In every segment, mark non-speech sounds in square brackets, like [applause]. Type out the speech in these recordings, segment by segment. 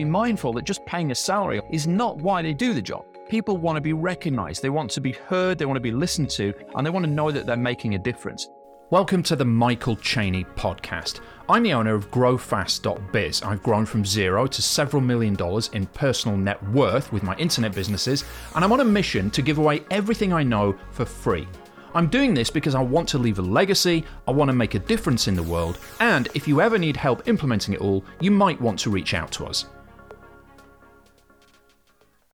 be mindful that just paying a salary is not why they do the job. People want to be recognized, they want to be heard, they want to be listened to, and they want to know that they're making a difference. Welcome to the Michael Cheney podcast. I'm the owner of GrowFast.biz. I've grown from zero to several million dollars in personal net worth with my internet businesses, and I'm on a mission to give away everything I know for free. I'm doing this because I want to leave a legacy, I want to make a difference in the world, and if you ever need help implementing it all, you might want to reach out to us.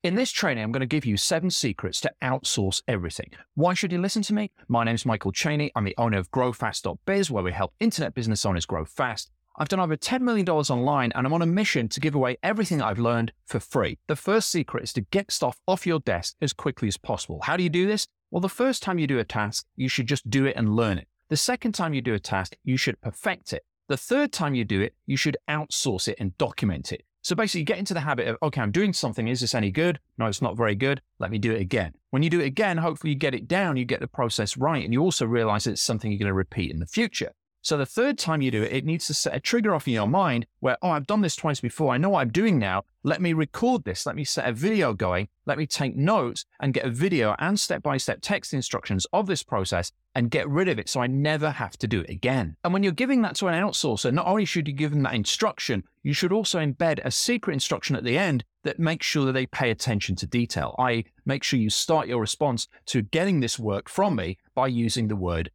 In this training, I'm going to give you seven secrets to outsource everything. Why should you listen to me? My name is Michael Cheney. I'm the owner of GrowFast.biz, where we help internet business owners grow fast. I've done over $10 million online and I'm on a mission to give away everything I've learned for free. The first secret is to get stuff off your desk as quickly as possible. How do you do this? Well, the first time you do a task, you should just do it and learn it. The second time you do a task, you should perfect it. The third time you do it, you should outsource it and document it. So basically, get into the habit of, okay, I'm doing something. Is this any good? No, it's not very good. Let me do it again. When you do it again, hopefully you get it down, you get the process right, and you also realize it's something you're going to repeat in the future. So the third time you do it, it needs to set a trigger off in your mind where, oh, I've done this twice before. I know what I'm doing now. Let me record this. Let me set a video going. Let me take notes and get a video and step by step text instructions of this process and get rid of it so I never have to do it again. And when you're giving that to an outsourcer, not only should you give them that instruction, you should also embed a secret instruction at the end that makes sure that they pay attention to detail. I make sure you start your response to getting this work from me by using the word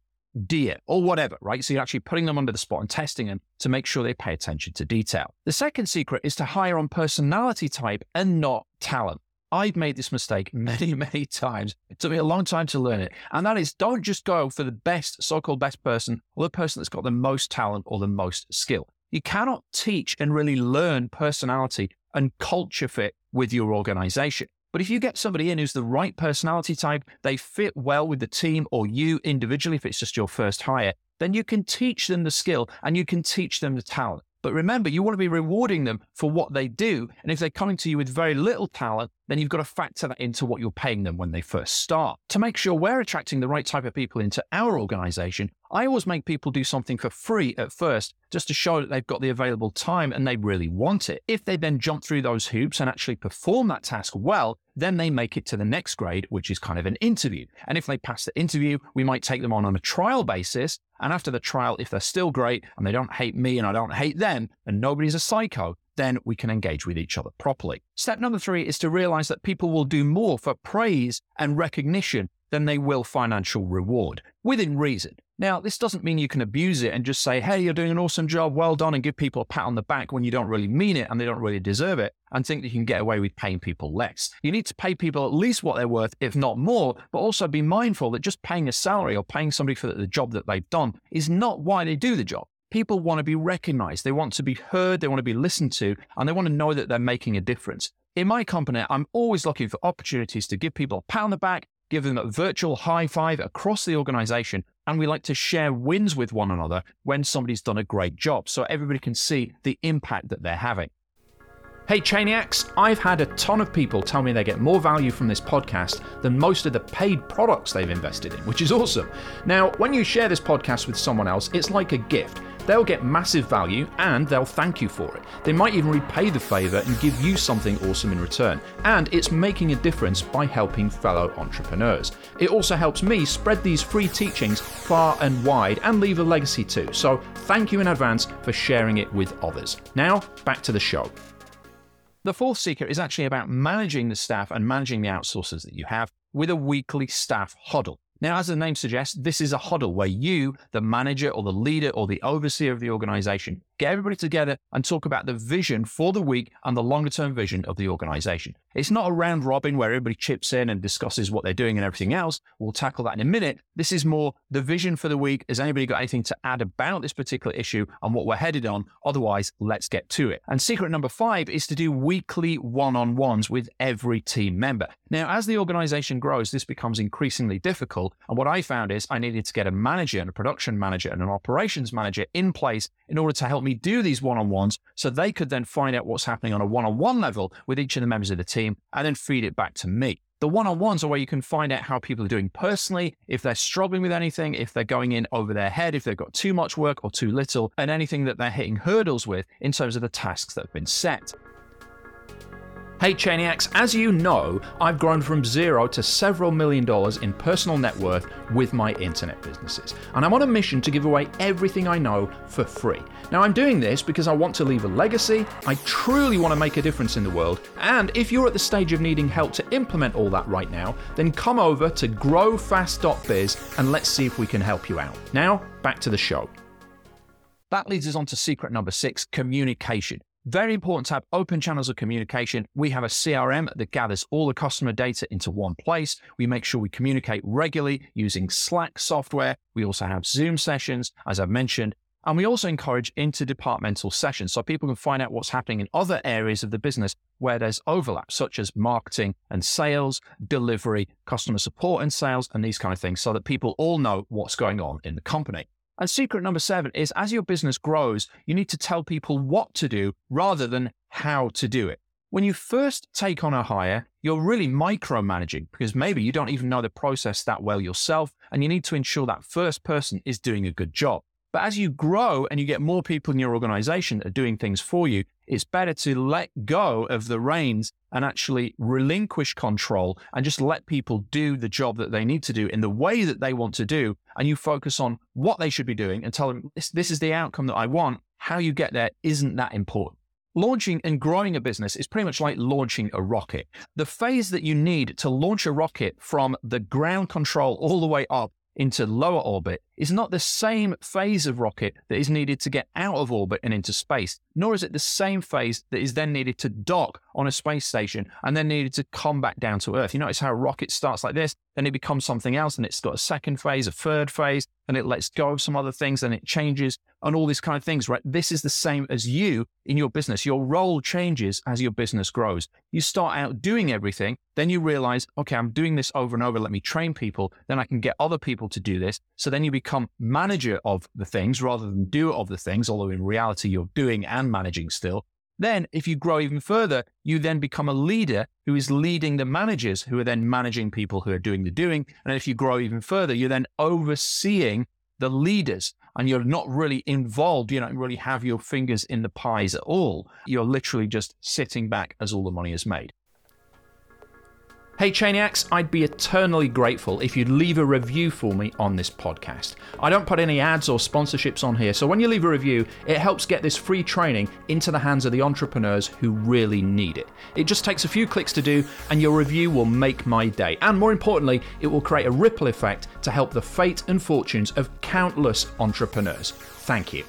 dear or whatever, right? So you're actually putting them under the spot and testing them to make sure they pay attention to detail. The second secret is to hire on personality type and not talent. I've made this mistake [laughs] many, many times. It took me a long time to learn it. And that is don't just go for the best, so called best person or the person that's got the most talent or the most skill. You cannot teach and really learn personality and culture fit with your organization. But if you get somebody in who's the right personality type, they fit well with the team or you individually, if it's just your first hire, then you can teach them the skill and you can teach them the talent. But remember, you want to be rewarding them for what they do. And if they're coming to you with very little talent, then you've got to factor that into what you're paying them when they first start. To make sure we're attracting the right type of people into our organization, I always make people do something for free at first, just to show that they've got the available time and they really want it. If they then jump through those hoops and actually perform that task well, then they make it to the next grade, which is kind of an interview. And if they pass the interview, we might take them on on a trial basis. And after the trial, if they're still great and they don't hate me and I don't hate them and nobody's a psycho, then we can engage with each other properly. Step number three is to realize that people will do more for praise and recognition than they will financial reward within reason. Now, this doesn't mean you can abuse it and just say, hey, you're doing an awesome job, well done, and give people a pat on the back when you don't really mean it and they don't really deserve it and think that you can get away with paying people less. You need to pay people at least what they're worth, if not more, but also be mindful that just paying a salary or paying somebody for the job that they've done is not why they do the job. People want to be recognized, they want to be heard, they want to be listened to, and they want to know that they're making a difference. In my company, I'm always looking for opportunities to give people a pat on the back give them a virtual high five across the organization. And we like to share wins with one another when somebody's done a great job so everybody can see the impact that they're having. Hey Chainiacs, I've had a ton of people tell me they get more value from this podcast than most of the paid products they've invested in, which is awesome. Now, when you share this podcast with someone else, it's like a gift. They'll get massive value and they'll thank you for it. They might even repay the favour and give you something awesome in return. And it's making a difference by helping fellow entrepreneurs. It also helps me spread these free teachings far and wide and leave a legacy too. So thank you in advance for sharing it with others. Now, back to the show. The fourth secret is actually about managing the staff and managing the outsourcers that you have with a weekly staff huddle. Now, as the name suggests, this is a huddle where you, the manager or the leader or the overseer of the organization, get everybody together and talk about the vision for the week and the longer term vision of the organization. It's not a round robin where everybody chips in and discusses what they're doing and everything else. We'll tackle that in a minute. This is more the vision for the week. Has anybody got anything to add about this particular issue and what we're headed on? Otherwise, let's get to it. And secret number five is to do weekly one on ones with every team member. Now, as the organization grows, this becomes increasingly difficult. And what I found is I needed to get a manager and a production manager and an operations manager in place in order to help me do these one on ones so they could then find out what's happening on a one on one level with each of the members of the team and then feed it back to me. The one on ones are where you can find out how people are doing personally, if they're struggling with anything, if they're going in over their head, if they've got too much work or too little, and anything that they're hitting hurdles with in terms of the tasks that have been set. Hey Chainiacs, as you know, I've grown from zero to several million dollars in personal net worth with my internet businesses. And I'm on a mission to give away everything I know for free. Now, I'm doing this because I want to leave a legacy, I truly want to make a difference in the world, and if you're at the stage of needing help to implement all that right now, then come over to growfast.biz and let's see if we can help you out. Now, back to the show. That leads us on to secret number six communication. Very important to have open channels of communication. We have a CRM that gathers all the customer data into one place. We make sure we communicate regularly using Slack software. We also have Zoom sessions, as I've mentioned. And we also encourage interdepartmental sessions so people can find out what's happening in other areas of the business where there's overlap, such as marketing and sales, delivery, customer support and sales, and these kind of things, so that people all know what's going on in the company. And secret number seven is as your business grows, you need to tell people what to do rather than how to do it. When you first take on a hire, you're really micromanaging because maybe you don't even know the process that well yourself, and you need to ensure that first person is doing a good job. But as you grow and you get more people in your organization that are doing things for you, it's better to let go of the reins and actually relinquish control and just let people do the job that they need to do in the way that they want to do. And you focus on what they should be doing and tell them, this, this is the outcome that I want. How you get there isn't that important. Launching and growing a business is pretty much like launching a rocket. The phase that you need to launch a rocket from the ground control all the way up into lower orbit is not the same phase of rocket that is needed to get out of orbit and into space, nor is it the same phase that is then needed to dock on a space station and then needed to come back down to Earth. You notice how a rocket starts like this, then it becomes something else, and it's got a second phase, a third phase, and it lets go of some other things, and it changes, and all these kind of things, right? This is the same as you in your business. Your role changes as your business grows. You start out doing everything, then you realize, okay, I'm doing this over and over. Let me train people. Then I can get other people to do this. So then you become manager of the things rather than doer of the things, although in reality you're doing and managing still. Then, if you grow even further, you then become a leader who is leading the managers who are then managing people who are doing the doing. And if you grow even further, you're then overseeing the leaders and you're not really involved. You don't really have your fingers in the pies at all. You're literally just sitting back as all the money is made. Hey Chainiacs, I'd be eternally grateful if you'd leave a review for me on this podcast. I don't put any ads or sponsorships on here, so when you leave a review, it helps get this free training into the hands of the entrepreneurs who really need it. It just takes a few clicks to do, and your review will make my day. And more importantly, it will create a ripple effect to help the fate and fortunes of countless entrepreneurs. Thank you.